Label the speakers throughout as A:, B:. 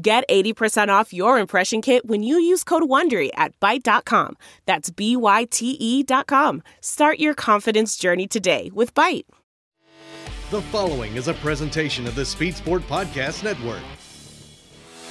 A: Get 80% off your impression kit when you use code WONDERY at Byte.com. That's B-Y-T-E dot com. Start your confidence journey today with Byte.
B: The following is a presentation of the Speed Sport Podcast Network.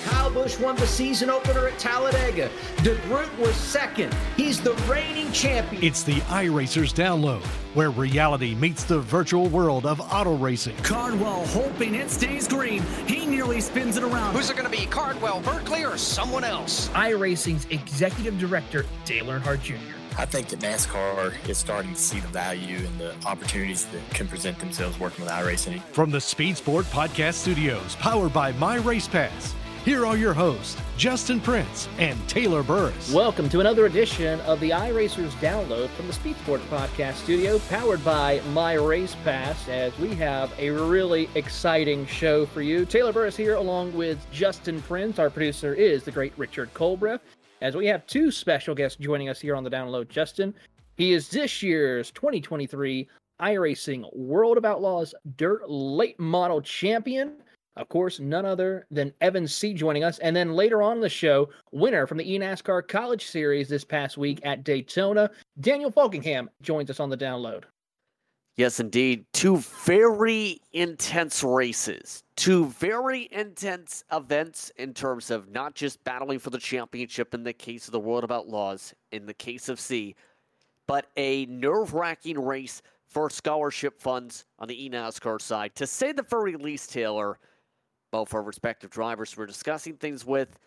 C: Kyle Busch won the season opener at Talladega. DeGroot was second. He's the reigning champion.
B: It's the iRacers download, where reality meets the virtual world of auto racing.
D: Cardwell hoping it stays green. He nearly spins it around.
E: Who's it going to be, Cardwell, Berkeley, or someone else?
F: iRacing's executive director, Dale Earnhardt Jr.
G: I think that NASCAR is starting to see the value and the opportunities that can present themselves working with iRacing.
B: From the Speed Sport Podcast Studios, powered by My Race Pass. Here are your hosts, Justin Prince and Taylor Burris.
F: Welcome to another edition of the iRacers download from the Speed Sport Podcast Studio, powered by My Race Pass, as we have a really exciting show for you. Taylor Burris here, along with Justin Prince. Our producer is the great Richard Colbreth. As we have two special guests joining us here on the download, Justin. He is this year's 2023 iRacing World of Outlaws Dirt Late Model Champion. Of course, none other than Evan Seay. joining us. And then later on the show, winner from the eNASCAR College Series this past week at Daytona, Daniel Faulkingham joins us on the download.
H: Yes, indeed. Two very intense races. Two very intense events in terms of not just battling for the championship in the case of the World of Outlaws, in the case of Seay, but a nerve wracking race for scholarship funds on the eNASCAR side. To say the very least, Taylor, both our respective drivers we're discussing things with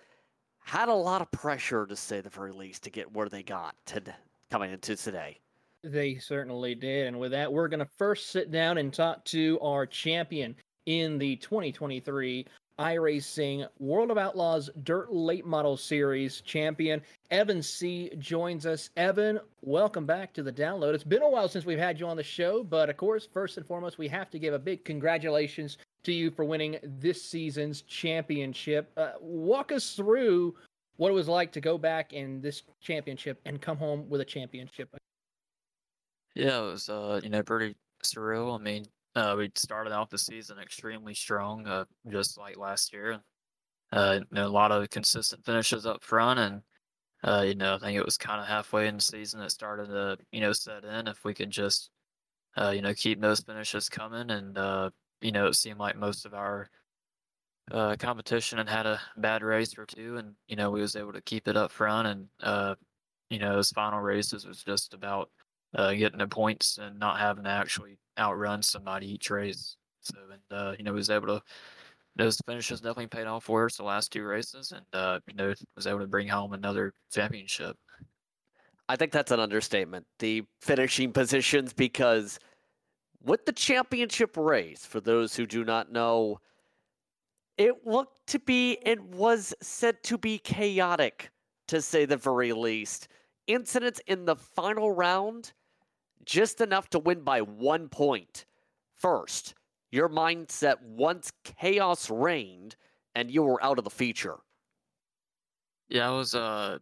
H: had a lot of pressure to say the very least to get where they got to coming into today.
F: They certainly did. And with that, we're going to first sit down and talk to our champion in the 2023 iRacing World of Outlaws Dirt Late Model Series champion. Evan Seay joins us. Evan, welcome back to the download. It's been a while since we've had you on the show, but of course, first and foremost, we have to give a big congratulations to you for winning this season's championship. Uh, walk us through what it was like to go back in this championship and come home with a championship.
I: Yeah, it was uh, you know pretty surreal. I mean, uh, we started off the season extremely strong, uh, just like last year. Uh, you know, a lot of consistent finishes up front, and uh, you know, I think it was kind of halfway in the season that started to you know set in. If we could just uh, you know keep those finishes coming, and uh, you know, it seemed like most of our uh, competition and had a bad race or two, and you know, we was able to keep it up front, and uh, you know, those final races was just about uh, getting the points and not having to actually outrun somebody each race. So, and uh, you know, was able to those finishes definitely paid off for us the last two races, and uh, you know, was able to bring home another championship.
H: I think that's an understatement. The finishing positions because with the championship race, for those who do not know, it looked to be and was said to be chaotic, to say the very least. Incidents in the final round, just enough to win by one point. First, your mindset once chaos reigned and you were out of the feature.
I: Yeah, I was. Uh,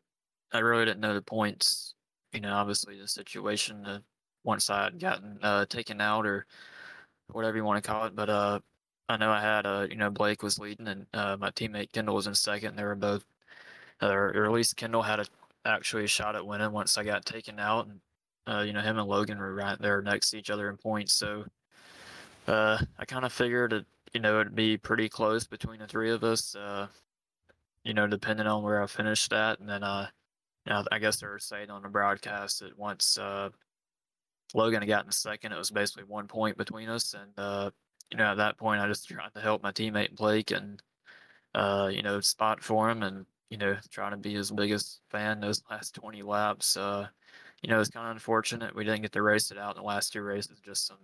I: I really didn't know the points. You know, obviously the situation. Uh, once I had gotten uh, taken out or whatever you want to call it. But uh, I know I had uh, you know Blake was leading and uh, my teammate Kendall was in second. They were both, uh, or at least Kendall had a actually a shot at winning once I got taken out, and uh, you know him and Logan were right there next to each other in points. So uh, I kind of figured it, you know it'd be pretty close between the three of us. Uh, you know, depending on where I finished at, and then uh, you know, I guess they were saying on the broadcast that once uh, Logan had gotten second. It was basically one point between us, and uh, you know at that point I just tried to help my teammate Blake and uh, you know spot for him, and you know trying to be his biggest fan those last 20 laps. Uh, you know it's kind of unfortunate we didn't get to race it out in the last two races. Just some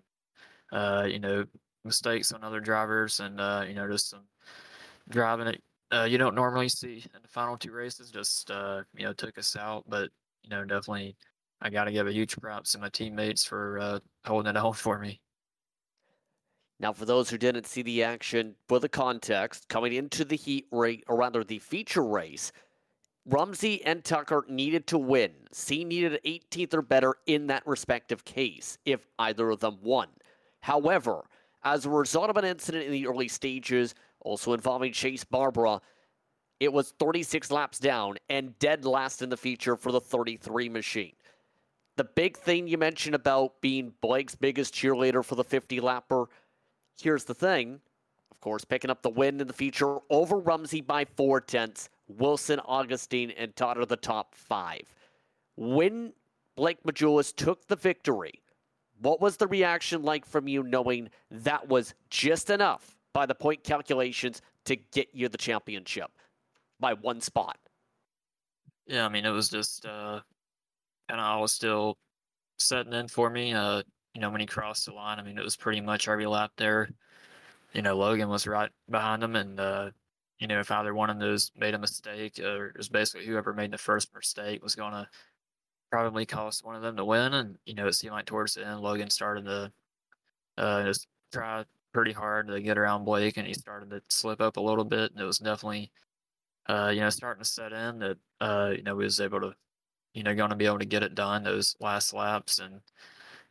I: uh, you know mistakes on other drivers, and uh, you know just some driving it uh, you don't normally see in the final two races. Just uh, you know, took us out, but you know, definitely, I got to give a huge props to my teammates for uh, holding it on for me.
H: Now, for those who didn't see the action, for the context, coming into the heat rate, or rather the feature race, Rumsey and Tucker needed to win. Seay needed 18th or better in that respective case if either of them won. However, as a result of an incident in the early stages, also involving Chase Barbara, it was 36 laps down and dead last in the feature for the 33 machine. The big thing you mentioned about being Blake's biggest cheerleader for the 50 lapper, here's the thing. Of course, picking up the win in the feature over Rumsey by four tenths Wilson, Augustine, and Todd are the top five. When Blake Matjoulis took the victory, what was the reaction like from you knowing that was just enough by the point calculations to get you the championship by one spot?
I: Yeah, I mean, it was just uh, of all still setting in for me. Uh, you know, when he crossed the line, I mean, it was pretty much every lap there. You know, Logan was right behind him, and uh, you know, if either one of those made a mistake, or it was basically whoever made the first mistake was going to probably cost one of them to win. And, you know, it seemed like towards the end, Logan started to uh, just try pretty hard to get around Blake, and he started to slip up a little bit. And it was definitely, uh, you know, starting to set in that, uh, you know, we was able to, you know, going to be able to get it done those last laps. And,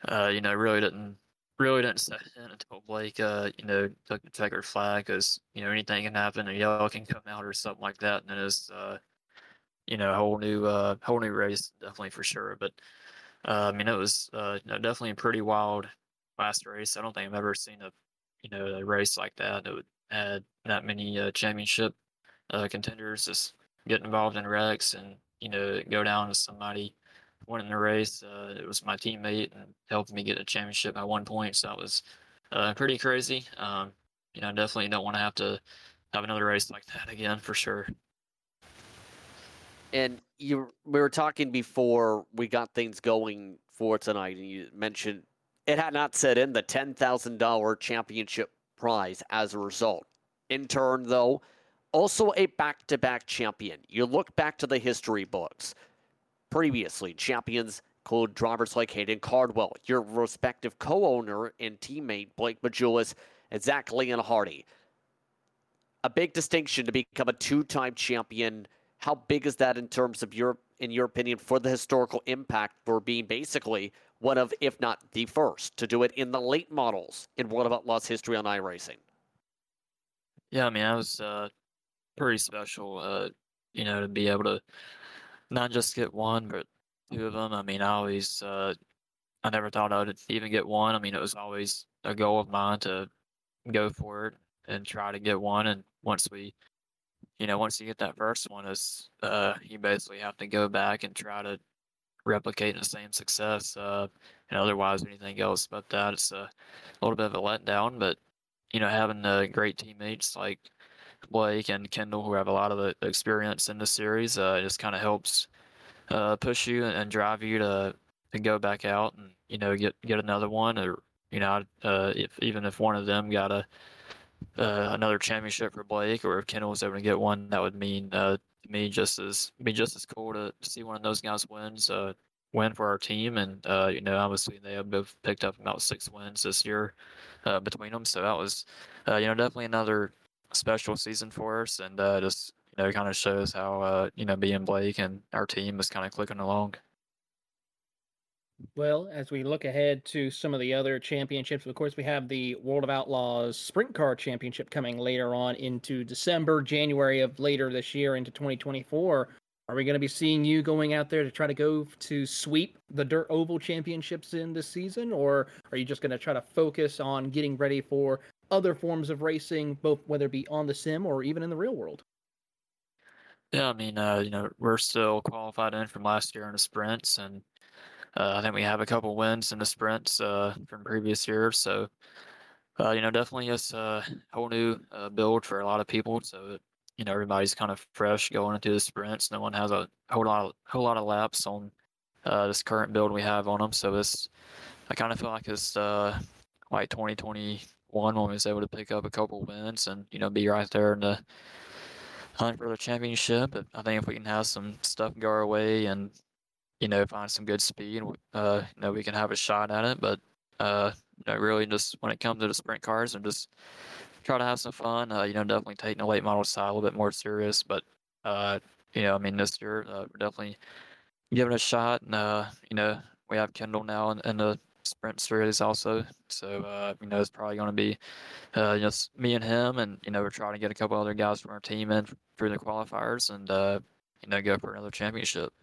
I: uh, you know, really didn't really didn't set in until Blake, uh, you know, took the checkered flag because you know anything can happen, a yellow can come out or something like that, and then it's uh, you know, a whole new uh, whole new race, definitely for sure. But uh, I mean, it was uh, you know, definitely a pretty wild last race. I don't think I've ever seen a you know a race like that that would had that many uh, championship uh, contenders just get involved in wrecks and you know go down to somebody winning the race. Uh, it was my teammate and helped me get a championship by one point. So that was uh, pretty crazy. Um, you know, definitely don't want to have to have another race like that again for sure.
H: And you, we were talking before we got things going for tonight, and you mentioned it had not set in the ten thousand dollar championship prize as a result. In turn, though, also a back-to-back champion. You look back to the history books previously. Champions include drivers like Hayden Cardwell, your respective co owner and teammate Blake Matjoulis, and Zach Leonhardi. A big distinction to become a two time champion. How big is that in terms of your, in your opinion, for the historical impact for being basically one of, if not the first, to do it in the late models in World of Outlaws history on iRacing?
I: Yeah, I mean, I was uh, pretty special, uh, you know, to be able to not just get one, but two of them. I mean, I always, uh, I never thought I'd even get one. I mean, it was always a goal of mine to go for it and try to get one. And once we, you know, once you get that first one, is uh, you basically have to go back and try to replicate the same success. Uh, and otherwise, anything else but that, it's a little bit of a letdown. But you know, having uh, great teammates like Blake and Kendall, who have a lot of experience in the series, uh, just kind of helps uh, push you and drive you to to go back out and you know get get another one, or you know, uh, if even if one of them got a uh, another championship for Blake, or if Kendall was able to get one, that would mean uh, to me just as be just as cool to see one of those guys wins. Win for our team, and uh, you know, obviously they have both picked up about six wins this year uh, between them. So that was, uh, you know, definitely another special season for us, and uh, just you know kind of shows how uh, you know me and Blake and our team is kind of clicking along.
F: Well, as we look ahead to some of the other championships, of course, we have the World of Outlaws Sprint Car Championship coming later on into December, January of later this year into 2024. Are we going to be seeing you going out there to try to go to sweep the Dirt Oval Championships in this season, or are you just going to try to focus on getting ready for other forms of racing, both whether it be on the sim or even in the real world?
I: Yeah, I mean, uh, you know, we're still qualified in from last year in the sprints, and uh, I think we have a couple wins in the sprints uh, from previous years. So, uh, you know, definitely it's a whole new uh, build for a lot of people. So, you know, everybody's kind of fresh going into the sprints. No one has a whole lot, of, whole lot of laps on uh, this current build we have on them. So it's, I kind of feel like it's like 2020 one when we was able to pick up a couple wins and you know be right there in the hunt for the championship. I think if we can have some stuff go our way and you know find some good speed, uh, you know we can have a shot at it. But uh, you know, really just when it comes to the sprint cars, I'm just try to have some fun. Uh, you know, definitely taking the late model side a little bit more serious. But uh, you know, I mean, this year uh, we're definitely giving it a shot. And uh, you know, we have Kendall now in, in the sprint series also. So uh, you know, it's probably going to be uh, just me and him, and you know, we're trying to get a couple other guys from our team in through the qualifiers, and uh, you know, go for another championship.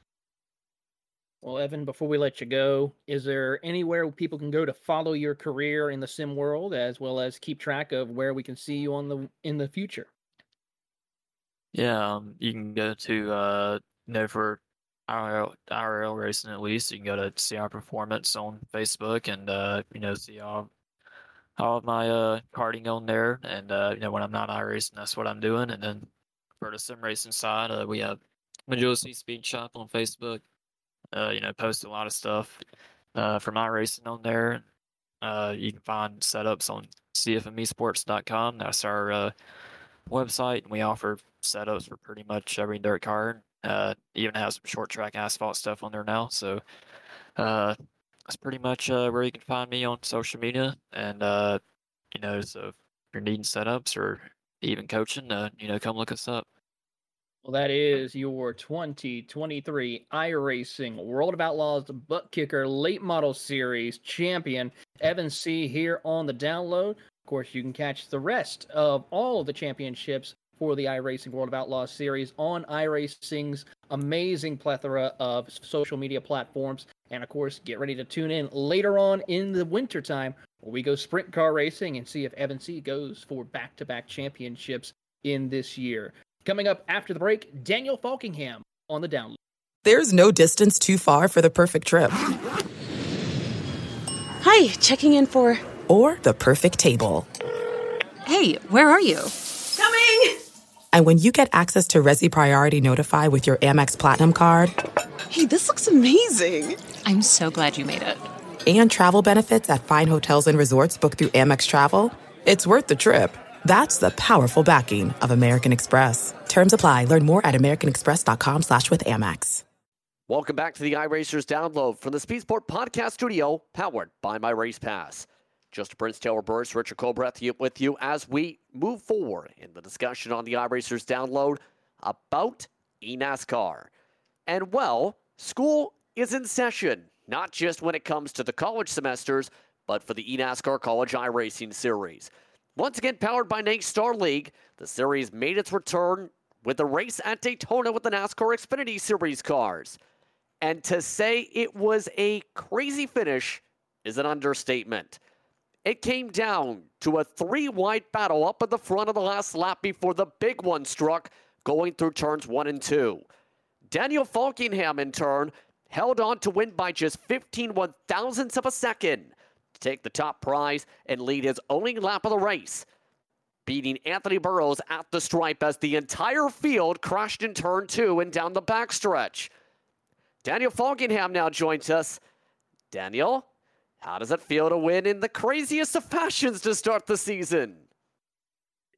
F: Well, Evan, before we let you go, is there anywhere people can go to follow your career in the sim world, as well as keep track of where we can see you on the in the future?
I: Yeah, um, you can go to uh, you know for IRL, IRL racing at least. You can go to CR Performance on Facebook and uh, you know see all all of my uh karting on there. And uh, you know when I'm not iRacing, that's what I'm doing. And then for the sim racing side, uh, we have Majority Speed Shop on Facebook. Uh, you know, post a lot of stuff uh, for my racing on there. Uh, you can find setups on cfmesports.com. That's our uh, website, and we offer setups for pretty much every dirt car. Uh, even has some short track asphalt stuff on there now. So uh, that's pretty much uh, where you can find me on social media. And uh, you know, so if you're needing setups or even coaching, uh, you know, come look us up.
F: Well, that is your 2023 iRacing World of Outlaws Butt Kicker Late Model Series champion, Evan Seay here on the download. Of course, you can catch the rest of all of the championships for the iRacing World of Outlaws series on iRacing's amazing plethora of social media platforms. And of course, get ready to tune in later on in the wintertime where we go sprint car racing and see if Evan Seay goes for back to back championships in this year. Coming up after the break, Daniel Faulkingham on the download.
J: There's no distance too far for the perfect trip.
A: Hi, checking in for.
J: Or the perfect table.
K: Hey, where are you?
A: Coming!
J: And when you get access to Resy Priority Notify with your Amex Platinum card.
A: Hey, this looks amazing!
K: I'm so glad you made it.
J: And travel benefits at fine hotels and resorts booked through Amex Travel. It's worth the trip. That's the powerful backing of American Express. Terms apply. Learn more at americanexpress.com slash with Amex.
H: Welcome back to the iRacers download from the Speed Sport Podcast Studio, powered by My Race Pass. Justin Prince, Taylor Burris, Richard Colbreth with you as we move forward in the discussion on the iRacers download about eNASCAR. And well, school is in session, not just when it comes to the college semesters, but for the eNASCAR College iRacing Series. Once again, powered by Nate Star League, the series made its return with a race at Daytona with the NASCAR Xfinity Series cars. And to say it was a crazy finish is an understatement. It came down to a three wide battle up at the front of the last lap before the big one struck, going through turns one and two. Daniel Faulkingham, in turn, held on to win by just 15 one thousandths of a second to take the top prize and lead his only lap of the race, beating Anthony Burrows at the stripe as the entire field crashed in turn two and down the backstretch. Daniel Faulkingham now joins us. Daniel, how does it feel to win in the craziest of fashions to start the season?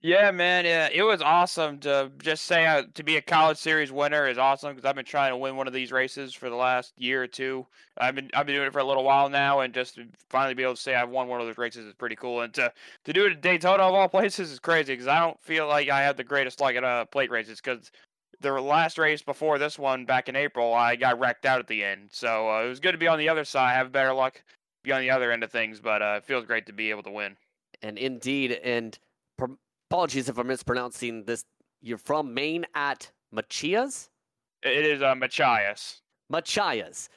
L: Yeah, man, yeah, it was awesome to just say uh, to be a college series winner is awesome because I've been trying to win one of these races for the last year or two. I've been I've been doing it for a little while now, and just to finally be able to say I've won one of those races is pretty cool. And to to do it at Daytona of all places is crazy because I don't feel like I have the greatest luck at uh, plate races because the last race before this one back in April I got wrecked out at the end. So uh, it was good to be on the other side, have better luck, be on the other end of things, but uh, it feels great to be able to win.
H: And indeed, and apologies if I'm mispronouncing this. You're from Maine at Machias?
L: It is uh, Machias.
H: Machias.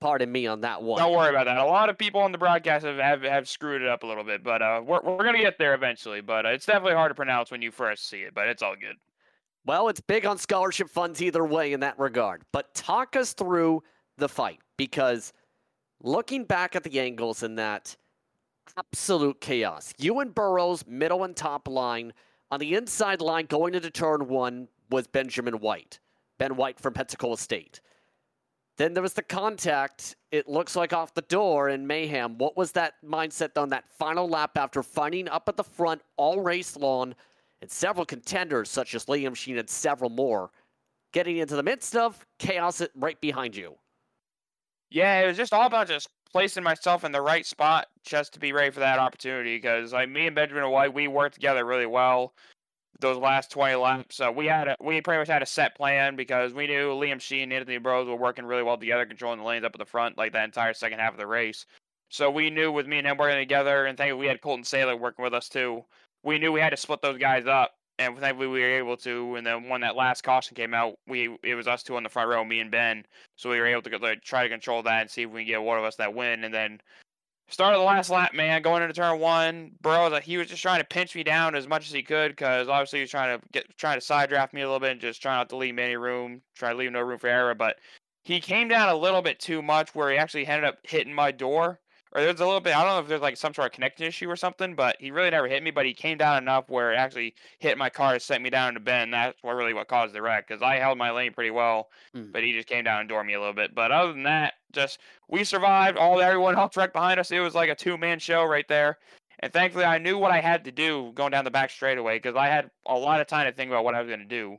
H: Pardon me on that one.
L: Don't worry about that. A lot of people on the broadcast have, have, have screwed it up a little bit, but uh, we're, we're going to get there eventually. But uh, it's definitely hard to pronounce when you first see it, but it's all good.
H: Well, it's big on scholarship funds either way in that regard. But talk us through the fight because looking back at the angles in that – absolute chaos. You and Burrows, middle and top line. On the inside line going into turn one was Benjamin White. Ben White from Pensacola State. Then there was the contact. It looks like off the door in Mayhem. What was that mindset on that final lap after finding up at the front all race long and several contenders such as Liam Sheen and several more getting into the midst of chaos right behind you.
L: Yeah, it was just all about just placing myself in the right spot just to be ready for that opportunity. Because like me and Benjamin White, we worked together really well those last 20 mm-hmm. laps. So we had a, we pretty much had a set plan because we knew Liam Sheen and Anthony Burrows were working really well together, controlling the lanes up at the front like that entire second half of the race. So we knew with me and him working together, and thankfully we had Colton Saylor working with us too. We knew we had to split those guys up, and thankfully we were able to. And then when that last caution came out, we it was us two on the front row, me and Ben. So we were able to like, try to control that and see if we can get one of us that win. And then Start of the last lap, man, going into turn one, bro, that he was just trying to pinch me down as much as he could because obviously he was trying to get trying to side draft me a little bit and just trying not to leave me any room, try to leave no room for error. But he came down a little bit too much where he actually ended up hitting my door or there's a little bit. I don't know if there's like some sort of connection issue or something, but he really never hit me. But he came down enough where it actually hit my car sent me down to bend. That's what really what caused the wreck because I held my lane pretty well, mm. but he just came down and door me a little bit. But other than that, just we survived. All everyone else wrecked behind us. It was like a two man show right there. And thankfully, I knew what I had to do going down the back straightaway because I had a lot of time to think about what I was going to do.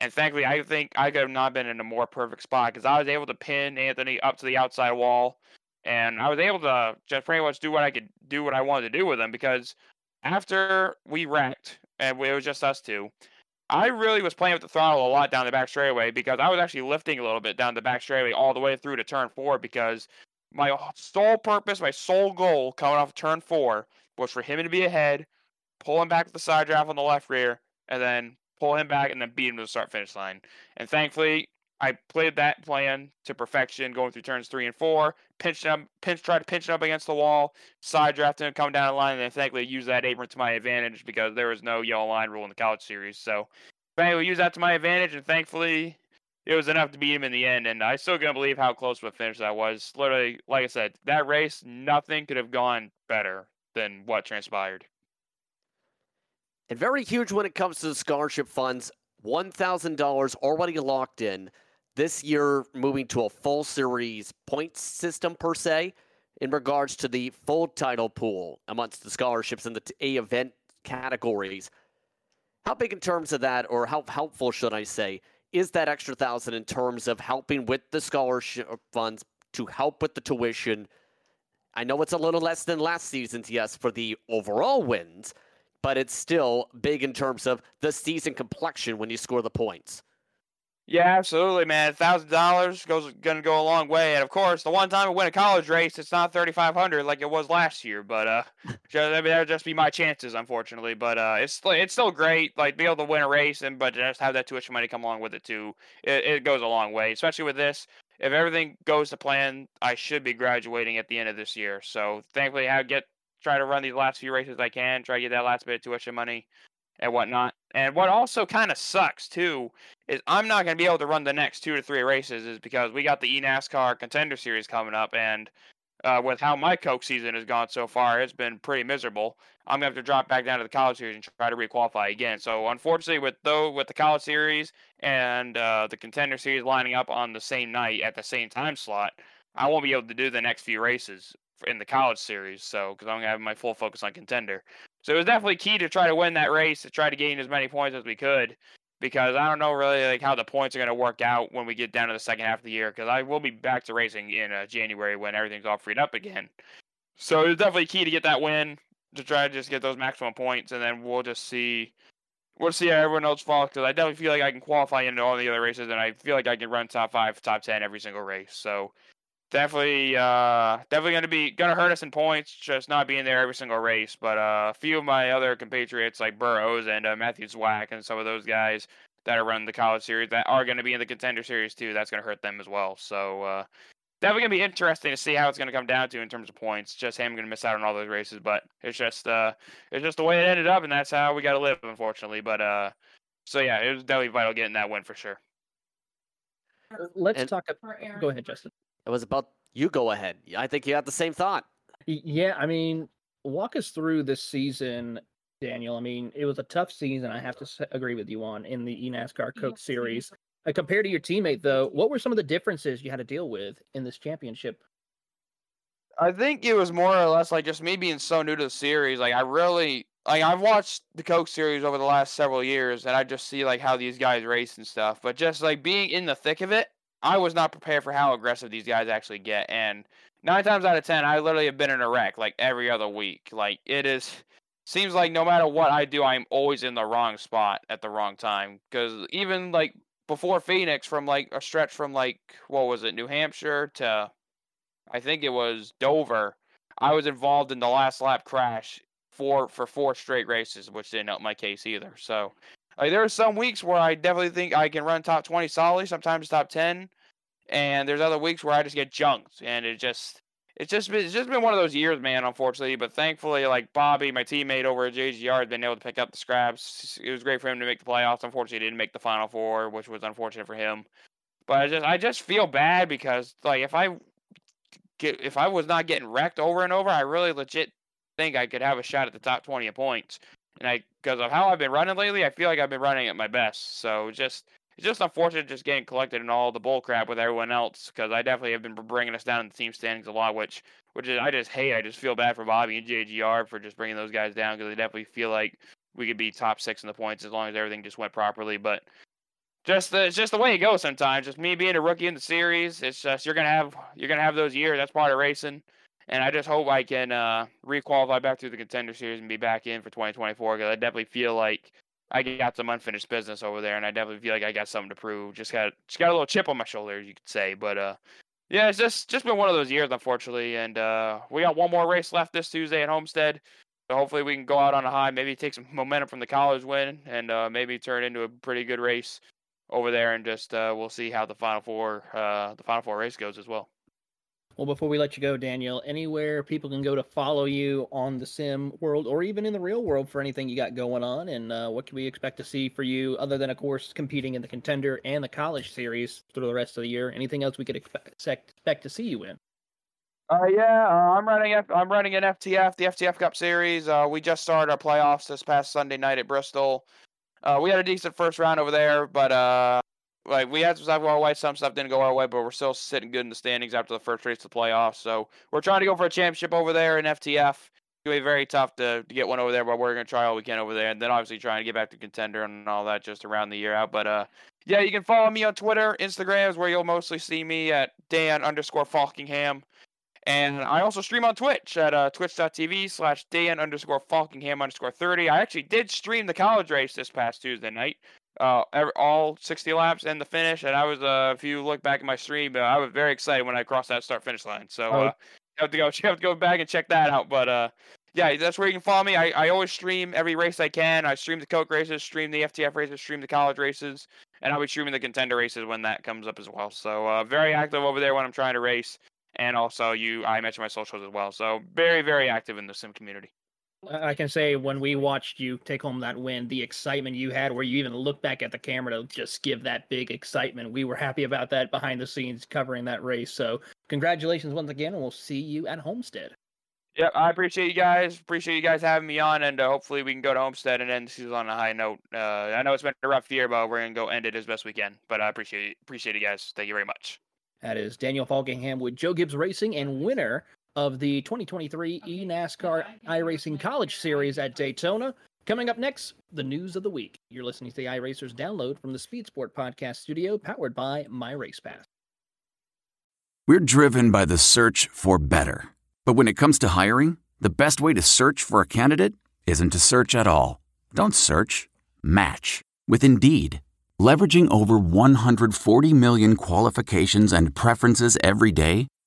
L: And thankfully, I think I could have not been in a more perfect spot because I was able to pin Anthony up to the outside wall and I mm. was able to just pretty much do what I could do what I wanted to do with him because after we wrecked and it was just us two, I really was playing with the throttle a lot down the back straightaway because I was actually lifting a little bit down the back straightaway all the way through to turn four because my sole purpose, my sole goal coming off turn four was for him to be ahead, pull him back to the side draft on the left rear, and then pull him back and then beat him to the start finish line. And thankfully, I played that plan to perfection, going through turns three and four. Pinched up, pinch, tried to pinch it up against the wall, side drafting, come down the line, and thankfully use that apron to my advantage because there was no yellow line rule in the college series. So, thankfully, use that to my advantage, and thankfully, it was enough to beat him in the end. And I still can't believe how close of a finish that was. Literally, like I said, that race, nothing could have gone better than what transpired.
H: And very huge when it comes to the scholarship funds. $1,000 already locked in this year moving to a full series points system per se in regards to the full title pool amongst the scholarships in the A event categories. How big in terms of that, or how helpful should I say, is that extra thousand in terms of helping with the scholarship funds to help with the tuition? I know it's a little less than last season's, yes, for the overall wins, but it's still big in terms of the season complexion when you score the points.
L: Yeah, absolutely, man. Thousand dollars goes gonna go a long way, and of course, the one time I win a college race, it's not thirty five hundred like it was last year. But uh, just, I mean, that'd just be my chances, unfortunately. But uh, it's it's still great, like be able to win a race, and but just have that tuition money come along with it too. It, it goes a long way, especially with this. If everything goes to plan, I should be graduating at the end of this year. So thankfully, I get try to run these last few races I can, try to get that last bit of tuition money and whatnot. And what also kind of sucks too is I'm not going to be able to run the next two to three races is because we got the eNASCAR Contender Series coming up, and uh, with how my Coke season has gone so far, it's been pretty miserable. I'm gonna have to drop back down to the College Series and try to requalify again. So unfortunately, with though with the College Series and uh, the Contender Series lining up on the same night at the same time slot, I won't be able to do the next few races in the College Series. So because I'm gonna have my full focus on Contender. So it was definitely key to try to win that race, to try to gain as many points as we could, because I don't know really like how the points are going to work out when we get down to the second half of the year. Because I will be back to racing in uh, January when everything's all freed up again. So it was definitely key to get that win to try to just get those maximum points, and then we'll just see. We'll see how everyone else falls because I definitely feel like I can qualify into all the other races, and I feel like I can run top five, top ten every single race. So definitely uh definitely gonna be gonna hurt us in points just not being there every single race but uh, a few of my other compatriots like burrows and uh, matthew zwack and some of those guys that are running the college series that are going to be in the contender series too that's going to hurt them as well. So uh definitely going to be interesting to see how it's going to come down to in terms of points just him going to miss out on all those races but it's just uh it's just the way it ended up and that's how we got to live unfortunately but uh so yeah it was definitely vital getting that win for sure.
F: Let's and, talk go ahead justin
H: it was about you go ahead. I think you had the same thought.
F: Yeah, I mean, walk us through this season, Daniel. I mean, it was a tough season. I have to agree with you on in the eNASCAR Coke Series. Uh, compared to your teammate, though, what were some of the differences you had to deal with in this championship?
L: I think it was more or less like just me being so new to the series. Like I really, like I've watched the Coke series over the last several years, and I just see like how these guys race and stuff. But just like being in the thick of it, I was not prepared for how aggressive these guys actually get. And nine times out of ten, I literally have been in a wreck like every other week. Like it is seems like no matter what I do, I'm always in the wrong spot at the wrong time. Because even like before Phoenix, from like a stretch from like what was it, New Hampshire to I think it was Dover, I was involved in the last lap crash for for four straight races, which didn't help my case either. So like, there are some weeks where I definitely think I can run top twenty solidly, sometimes top ten, and there's other weeks where I just get junked, and it just it's just been, it's just been one of those years, man. Unfortunately, but thankfully, like Bobby, my teammate over at JGR, has been able to pick up the scraps. It was great for him to make the playoffs. Unfortunately, he didn't make the final four, which was unfortunate for him. But I just I just feel bad because like if I get if I was not getting wrecked over and over, I really legit think I could have a shot at the top twenty of points. And I because of how I've been running lately, I feel like I've been running at my best. So just it's just unfortunate just getting collected in all the bull crap with everyone else because I definitely have been bringing us down in the team standings a lot, which which is, I just hate. I just feel bad for Bobby and JGR for just bringing those guys down because they definitely feel like we could be top six in the points as long as everything just went properly. But just the, it's just the way it goes sometimes. Just me being a rookie in the series, it's just you're gonna have you're gonna have those years. That's part of racing. And I just hope I can uh, requalify back through the contender series and be back in for 2024 because I definitely feel like I got some unfinished business over there, and I definitely feel like I got something to prove. Just got just got a little chip on my shoulder, you could say. But uh, yeah, it's just just been one of those years, unfortunately. And uh, we got one more race left this Tuesday at Homestead. So hopefully we can go out on a high, maybe take some momentum from the college win, and uh, maybe turn into a pretty good race over there. And just uh, we'll see how the final four uh, the final four race goes as well.
F: Well, before we let you go, Daniel, anywhere people can go to follow you on the sim world or even in the real world for anything you got going on, and uh, what can we expect to see for you other than, of course, competing in the contender and the college series through the rest of the year? Anything else we could expect, expect to see you in?
L: Uh, yeah, uh, I'm running. F- I'm running an FTF, the FTF Cup Series. Uh, we just started our playoffs this past Sunday night at Bristol. Uh, we had a decent first round over there, but uh, like we had some stuff go our way, some stuff didn't go our way, but we're still sitting good in the standings after the first race of the playoffs. So we're trying to go for a championship over there in FTF. It's gonna be very tough to, to get one over there, but we're gonna try all we can over there, and then obviously trying to get back to contender and all that just around the year out. But uh, yeah, you can follow me on Twitter, Instagram is where you'll mostly see me at Dan underscore Faulkingham. And I also stream on Twitch at uh, twitch.tv slash Dan underscore Faulkingham underscore 30. I actually did stream the college race this past Tuesday night uh, all 60 laps and the finish. And I was, uh, if you look back at my stream, uh, I was very excited when I crossed that start finish line. So uh, you have to go, you have to go back and check that out. But uh, yeah, that's where you can follow me. I, I always stream every race I can. I stream the Coke races, stream the FTF races, stream the college races, and I'll be streaming the contender races when that comes up as well. So uh, very active over there when I'm trying to race. And also, you, I mentioned my socials as well. So very, very active in the sim community.
F: I can say when we watched you take home that win, the excitement you had, where you even looked back at the camera to just give that big excitement. We were happy about that behind the scenes covering that race. So, congratulations once again, and we'll see you at Homestead.
L: Yep, I appreciate you guys. Appreciate you guys having me on, and uh, hopefully we can go to Homestead and end the season on a high note. Uh, I know it's been a rough year, but we're gonna go end it as best we can. But I appreciate appreciate you guys. Thank you very much.
F: That is Daniel Faulkingham with Joe Gibbs Racing and winner of the 2023 eNASCAR iRacing College Series at Daytona. Coming up next, the news of the week. You're listening to the iRacers download from the Speed Sport Podcast Studio, powered by My Race Pass.
M: We're driven by the search for better. But when it comes to hiring, the best way to search for a candidate isn't to search at all. Don't search, match with Indeed. Leveraging over 140 million qualifications and preferences every day,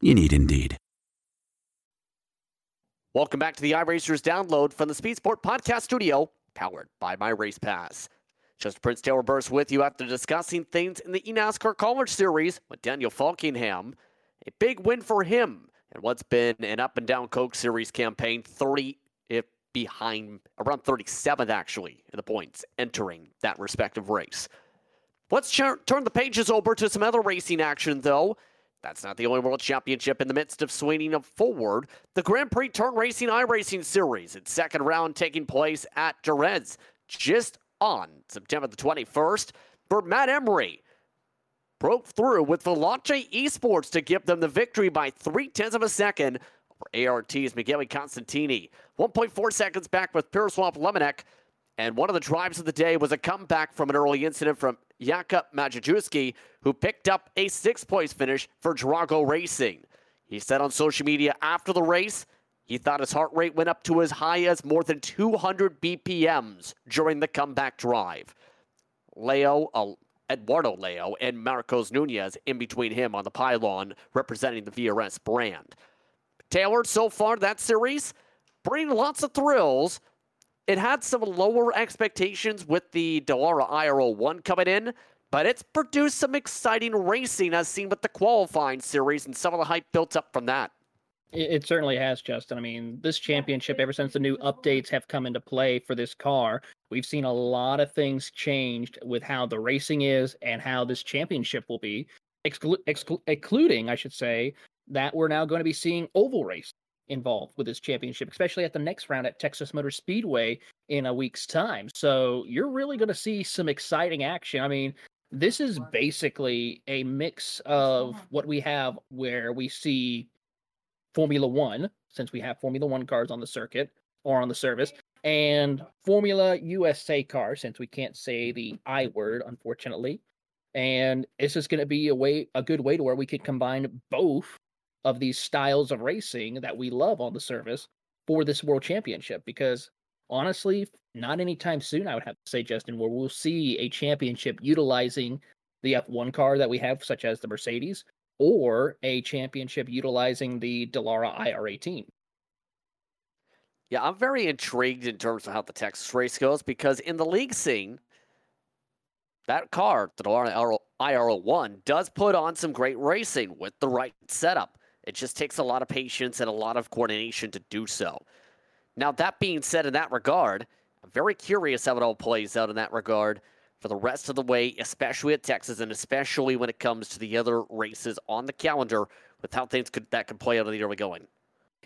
M: You need Indeed.
H: Welcome back to the iRacers download from the Speed Sport Podcast Studio, powered by My Race Pass. Just Prince Taylor Burris with you after discussing things in the eNASCAR College Series with Daniel Faulkingham. A big win for him and what's been an up and down Coke Series campaign, 30, if behind, around 37th actually, in the points entering that respective race. Let's turn the pages over to some other racing action, though. That's not the only World Championship in the midst of swinging forward. The Grand Prix Turn Racing iRacing Series, its second round taking place at Jerez just on September the 21st. For Matt Emery, broke through with Veloce Esports to give them the victory by three tenths of a second over ART's Miguel Constantini. 1.4 seconds back with Piroswap Lemonek. And one of the drives of the day was a comeback from an early incident from Jakub Majewski, who picked up a sixth place finish for Drago Racing. He said on social media after the race, he thought his heart rate went up to as high as more than 200 BPMs during the comeback drive. Leo, uh, Eduardo Leo, and Marcos Nunez in between him on the pylon representing the VRS brand. Taylor, so far that series, bringing lots of thrills. It had some lower expectations with the Dallara IRL 1 coming in, but it's produced some exciting racing as seen with the qualifying series and some of the hype built up from that.
F: It, it certainly has, Justin. I mean, this championship, ever since the new updates have come into play for this car, we've seen a lot of things changed with how the racing is and how this championship will be, exclu- exclu- including, I should say, that we're now going to be seeing oval race involved with this championship, especially at the next round at Texas Motor Speedway in a week's time. So you're really going to see some exciting action. I mean, this is basically a mix of what we have where we see Formula One, since we have Formula One cars on the circuit or on the service, and Formula USA cars, since we can't say the I word, unfortunately. And it's just going to be a way, a good way to where we could combine both of these styles of racing that we love on the service for this world championship because honestly not anytime soon i would have to say justin where we'll see a championship utilizing the f1 car that we have such as the mercedes or a championship utilizing the dallara ir18
H: yeah i'm very intrigued in terms of how the texas race goes because in the league scene that car the dallara ir1 does put on some great racing with the right setup it just takes a lot of patience and a lot of coordination to do so. Now, that being said, in that regard, I'm very curious how it all plays out in that regard for the rest of the way, especially at Texas, and especially when it comes to the other races on the calendar with how things could that could play out in the early going.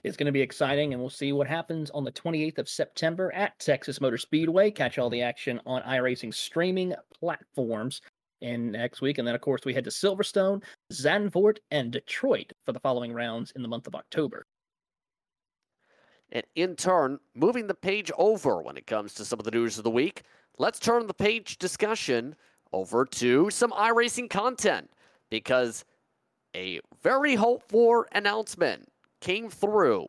F: It's going to be exciting, and we'll see what happens on the 28th of September at Texas Motor Speedway. Catch all the action on iRacing streaming platforms in next week. And then, of course, we head to Silverstone, Zandvoort, and Detroit for the following rounds in the month of October.
H: And in turn, moving the page over when it comes to some of the news of the week, let's turn the page discussion over to some iRacing content because a very hoped for announcement came through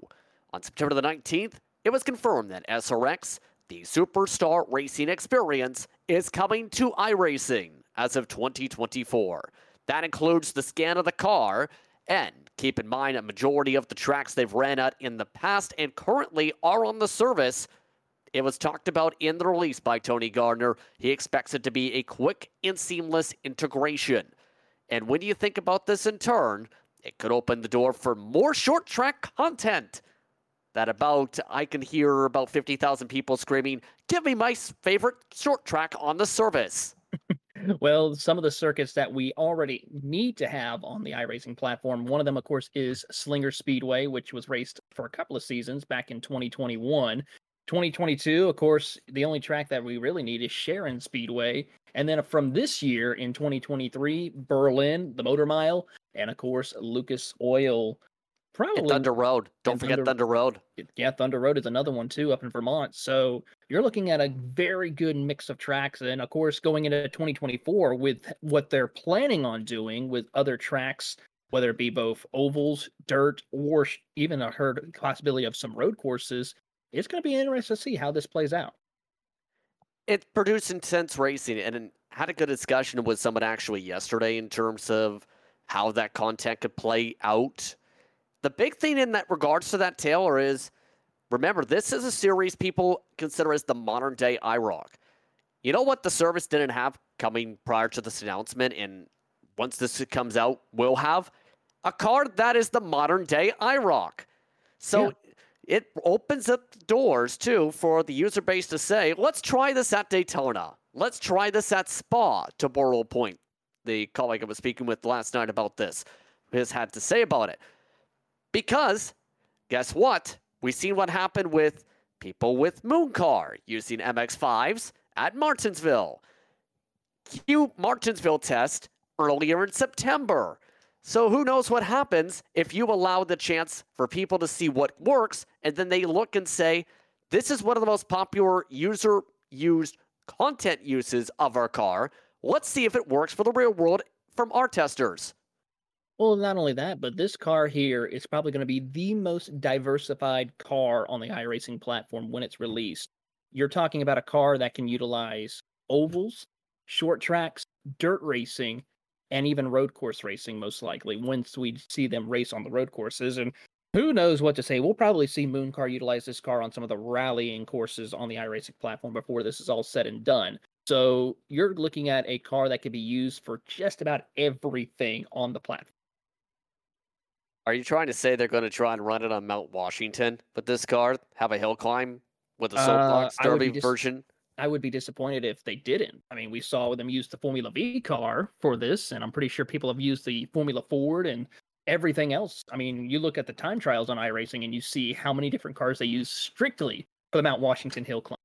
H: on September the 19th. It was confirmed that SRX, the Superstar Racing Experience, is coming to iRacing as of 2024. That includes the scan of the car, and keep in mind a majority of the tracks they've ran at in the past and currently are on the service. It was talked about in the release by Tony Gardner. He expects it to be a quick and seamless integration. And when you think about this in turn, it could open the door for more short track content. That about, I can hear about 50,000 people screaming, Give me my favorite short track on the service
F: well, some of the circuits that we already need to have on the iRacing platform, one of them, of course, is Slinger Speedway, which was raced for a couple of seasons back in 2021. 2022, of course, the only track that we really need is Sharon Speedway. And then from this year in 2023, Berlin, the Motor Mile, and of course, Lucas Oil
H: Probably and Thunder Road. Don't forget Thunder, Thunder, Road.
F: Yeah, Thunder Road is another one too up in Vermont. So you're looking at a very good mix of tracks. And of course, going into 2024 with what they're planning on doing with other tracks, whether it be both ovals, dirt, or even a heard possibility of some road courses, it's going to be interesting to see how this plays out.
H: It produced intense racing and had a good discussion with someone actually yesterday in terms of how that content could play out the big thing in that regards to that, Taylor, is remember, this is a series people consider as the modern day IROC. You know what the service didn't have coming prior to this announcement, and once this comes out, will have a card that is the modern day IROC. So yeah. it opens up doors too for the user base to say, let's try this at Daytona. Let's try this at Spa, to borrow a point. The colleague I was speaking with last night about this has had to say about it. Because, guess what? We've seen what happened with people with Mooncar using MX5s at Martinsville. Q Martinsville test earlier in September. So who knows what happens if you allow the chance for people to see what works and then they look and say, this is one of the most popular user used content uses of our car. Let's see if it works for the real world from our testers.
F: Well, not only that, but this car here is probably going to be the most diversified car on the iRacing platform when it's mm. released. You're talking about a car that can utilize ovals, short tracks, dirt racing, and even road course racing, most likely, once we see them race on the road courses. And who knows what to say? We'll probably see Mooncar utilize this car on some of the rallying courses on the iRacing platform before this is all said and done. So you're looking at a car that could be used for just about everything on the platform.
H: Are you trying to say they're going to try and run it on Mount Washington with this car? Have a hill climb with a soapbox
F: uh,
H: derby
F: dis-
H: version?
F: I would be disappointed if they didn't. I mean, we saw them use the Formula Vee car for this, and I'm pretty sure people have used the Formula Ford and everything else. I mean, you look at the time trials on iRacing and you see how many different cars they use strictly for the Mount Washington Hill climb.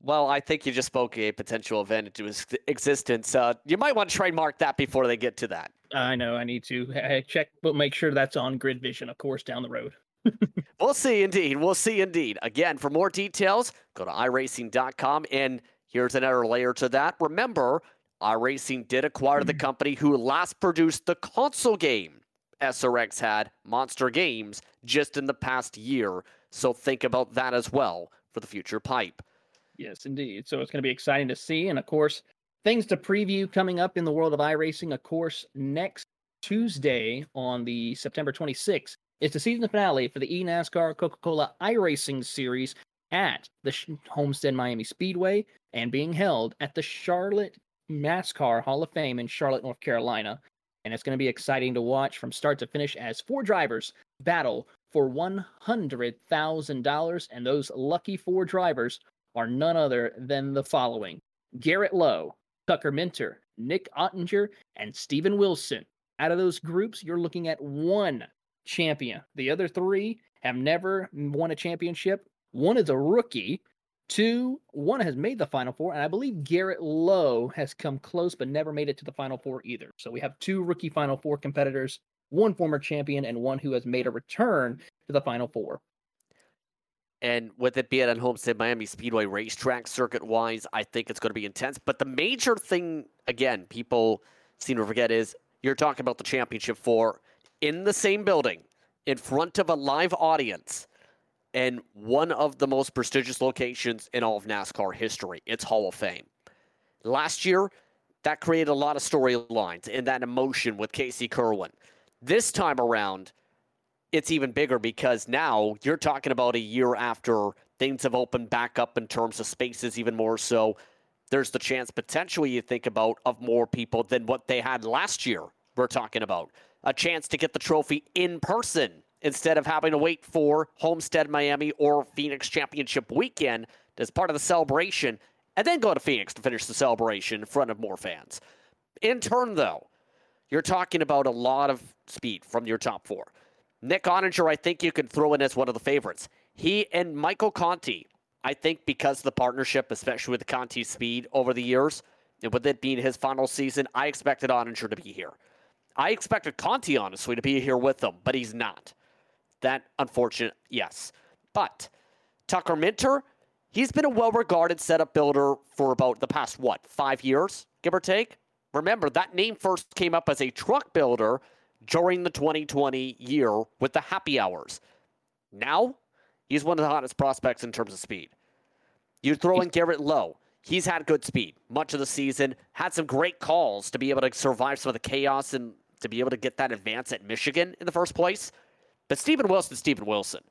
H: Well, I think you just spoke a potential event into existence. Uh, you might want to trademark that before they get to that.
F: I know I need to check, but make sure that's on Grid Vision, of course, down the road.
H: we'll see indeed. We'll see indeed. Again, for more details, go to iRacing.com. And here's another layer to that. Remember, iRacing did acquire the mm. company who last produced the console game SRX had, Monster Games, just in the past year. So think about that as well for the future pipe.
F: Yes, indeed. So it's going to be exciting to see. And of course, things to preview coming up in the world of iRacing. Of course, next Tuesday on the September 26th is the season finale for the eNASCAR Coca Cola iRacing Series at the Homestead Miami Speedway and being held at the Charlotte NASCAR Hall of Fame in Charlotte, North Carolina. And it's going to be exciting to watch from start to finish as four drivers battle for $100,000. And those lucky four drivers are none other than the following Garrett Lowe, Tucker Minter, Nick Ottinger, and Steven Wilson. Out of those groups, you're looking at one champion. The other three have never won a championship. One is a rookie. Two, one has made the final four, and I believe Garrett Lowe has come close but never made it to the final four either. So we have two rookie final four competitors, one former champion, and one who has made a return to the final four.
H: And with it being at Homestead Miami Speedway racetrack circuit wise, I think it's going to be intense. But the major thing, again, people seem to forget is you're talking about the championship four in the same building, in front of a live audience, and one of the most prestigious locations in all of NASCAR history. It's Hall of Fame. Last year, that created a lot of storylines and that emotion with Casey Kirwan. This time around, it's even bigger because now you're talking about a year after things have opened back up in terms of spaces even more so. There's the chance potentially you think about of more people than what they had last year we're talking about. A chance to get the trophy in person instead of having to wait for homestead miami or phoenix championship weekend as part of the celebration and then go to phoenix to finish the celebration in front of more fans. In turn though you're talking about a lot of speed from your top four Nick Ottinger, I think you can throw in as one of the favorites. He and Michael Conti, I think because the partnership, especially with the Conti speed over the years, and with it being his final season, I expected Ottinger to be here. I expected Conti, honestly, to be here with them, but he's not. That unfortunate, yes. But Tucker Minter, he's been a well regarded setup builder for about the past, what, five years, give or take? Remember, that name first came up as a truck builder during the 2020 year with the happy hours. Now, he's one of the hottest prospects in terms of speed. You throw in Garrett Lowe. He's had good speed much of the season, had some great calls to be able to survive some of the chaos and to be able to get that advance at Michigan in the first place. But Steven Wilson, Steven Wilson.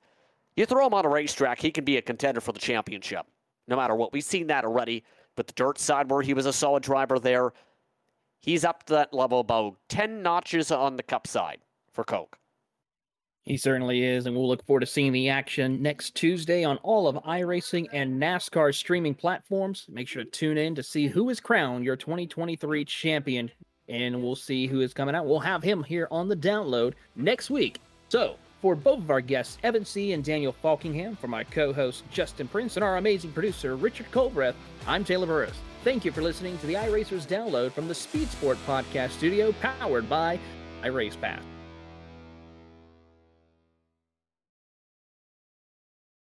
H: You throw him on a racetrack, he can be a contender for the championship, no matter what. We've seen that already with the dirt side where he was a solid driver there he's up to that level about 10 notches on the cup side for Coke.
F: He certainly is, and we'll look forward to seeing the action next Tuesday on all of iRacing and NASCAR streaming platforms. Make sure to tune in to see who is crowned your 2023 champion, and we'll see who is coming out. We'll have him here on the download next week. So, for both of our guests, Evan Seay and Daniel Faulkingham, for my co host Justin Prince, and our amazing producer Richard Colbreth, I'm Taylor Burris. Thank you for listening to the iRacers download from the Speed Sport Podcast Studio, powered by iRacePass.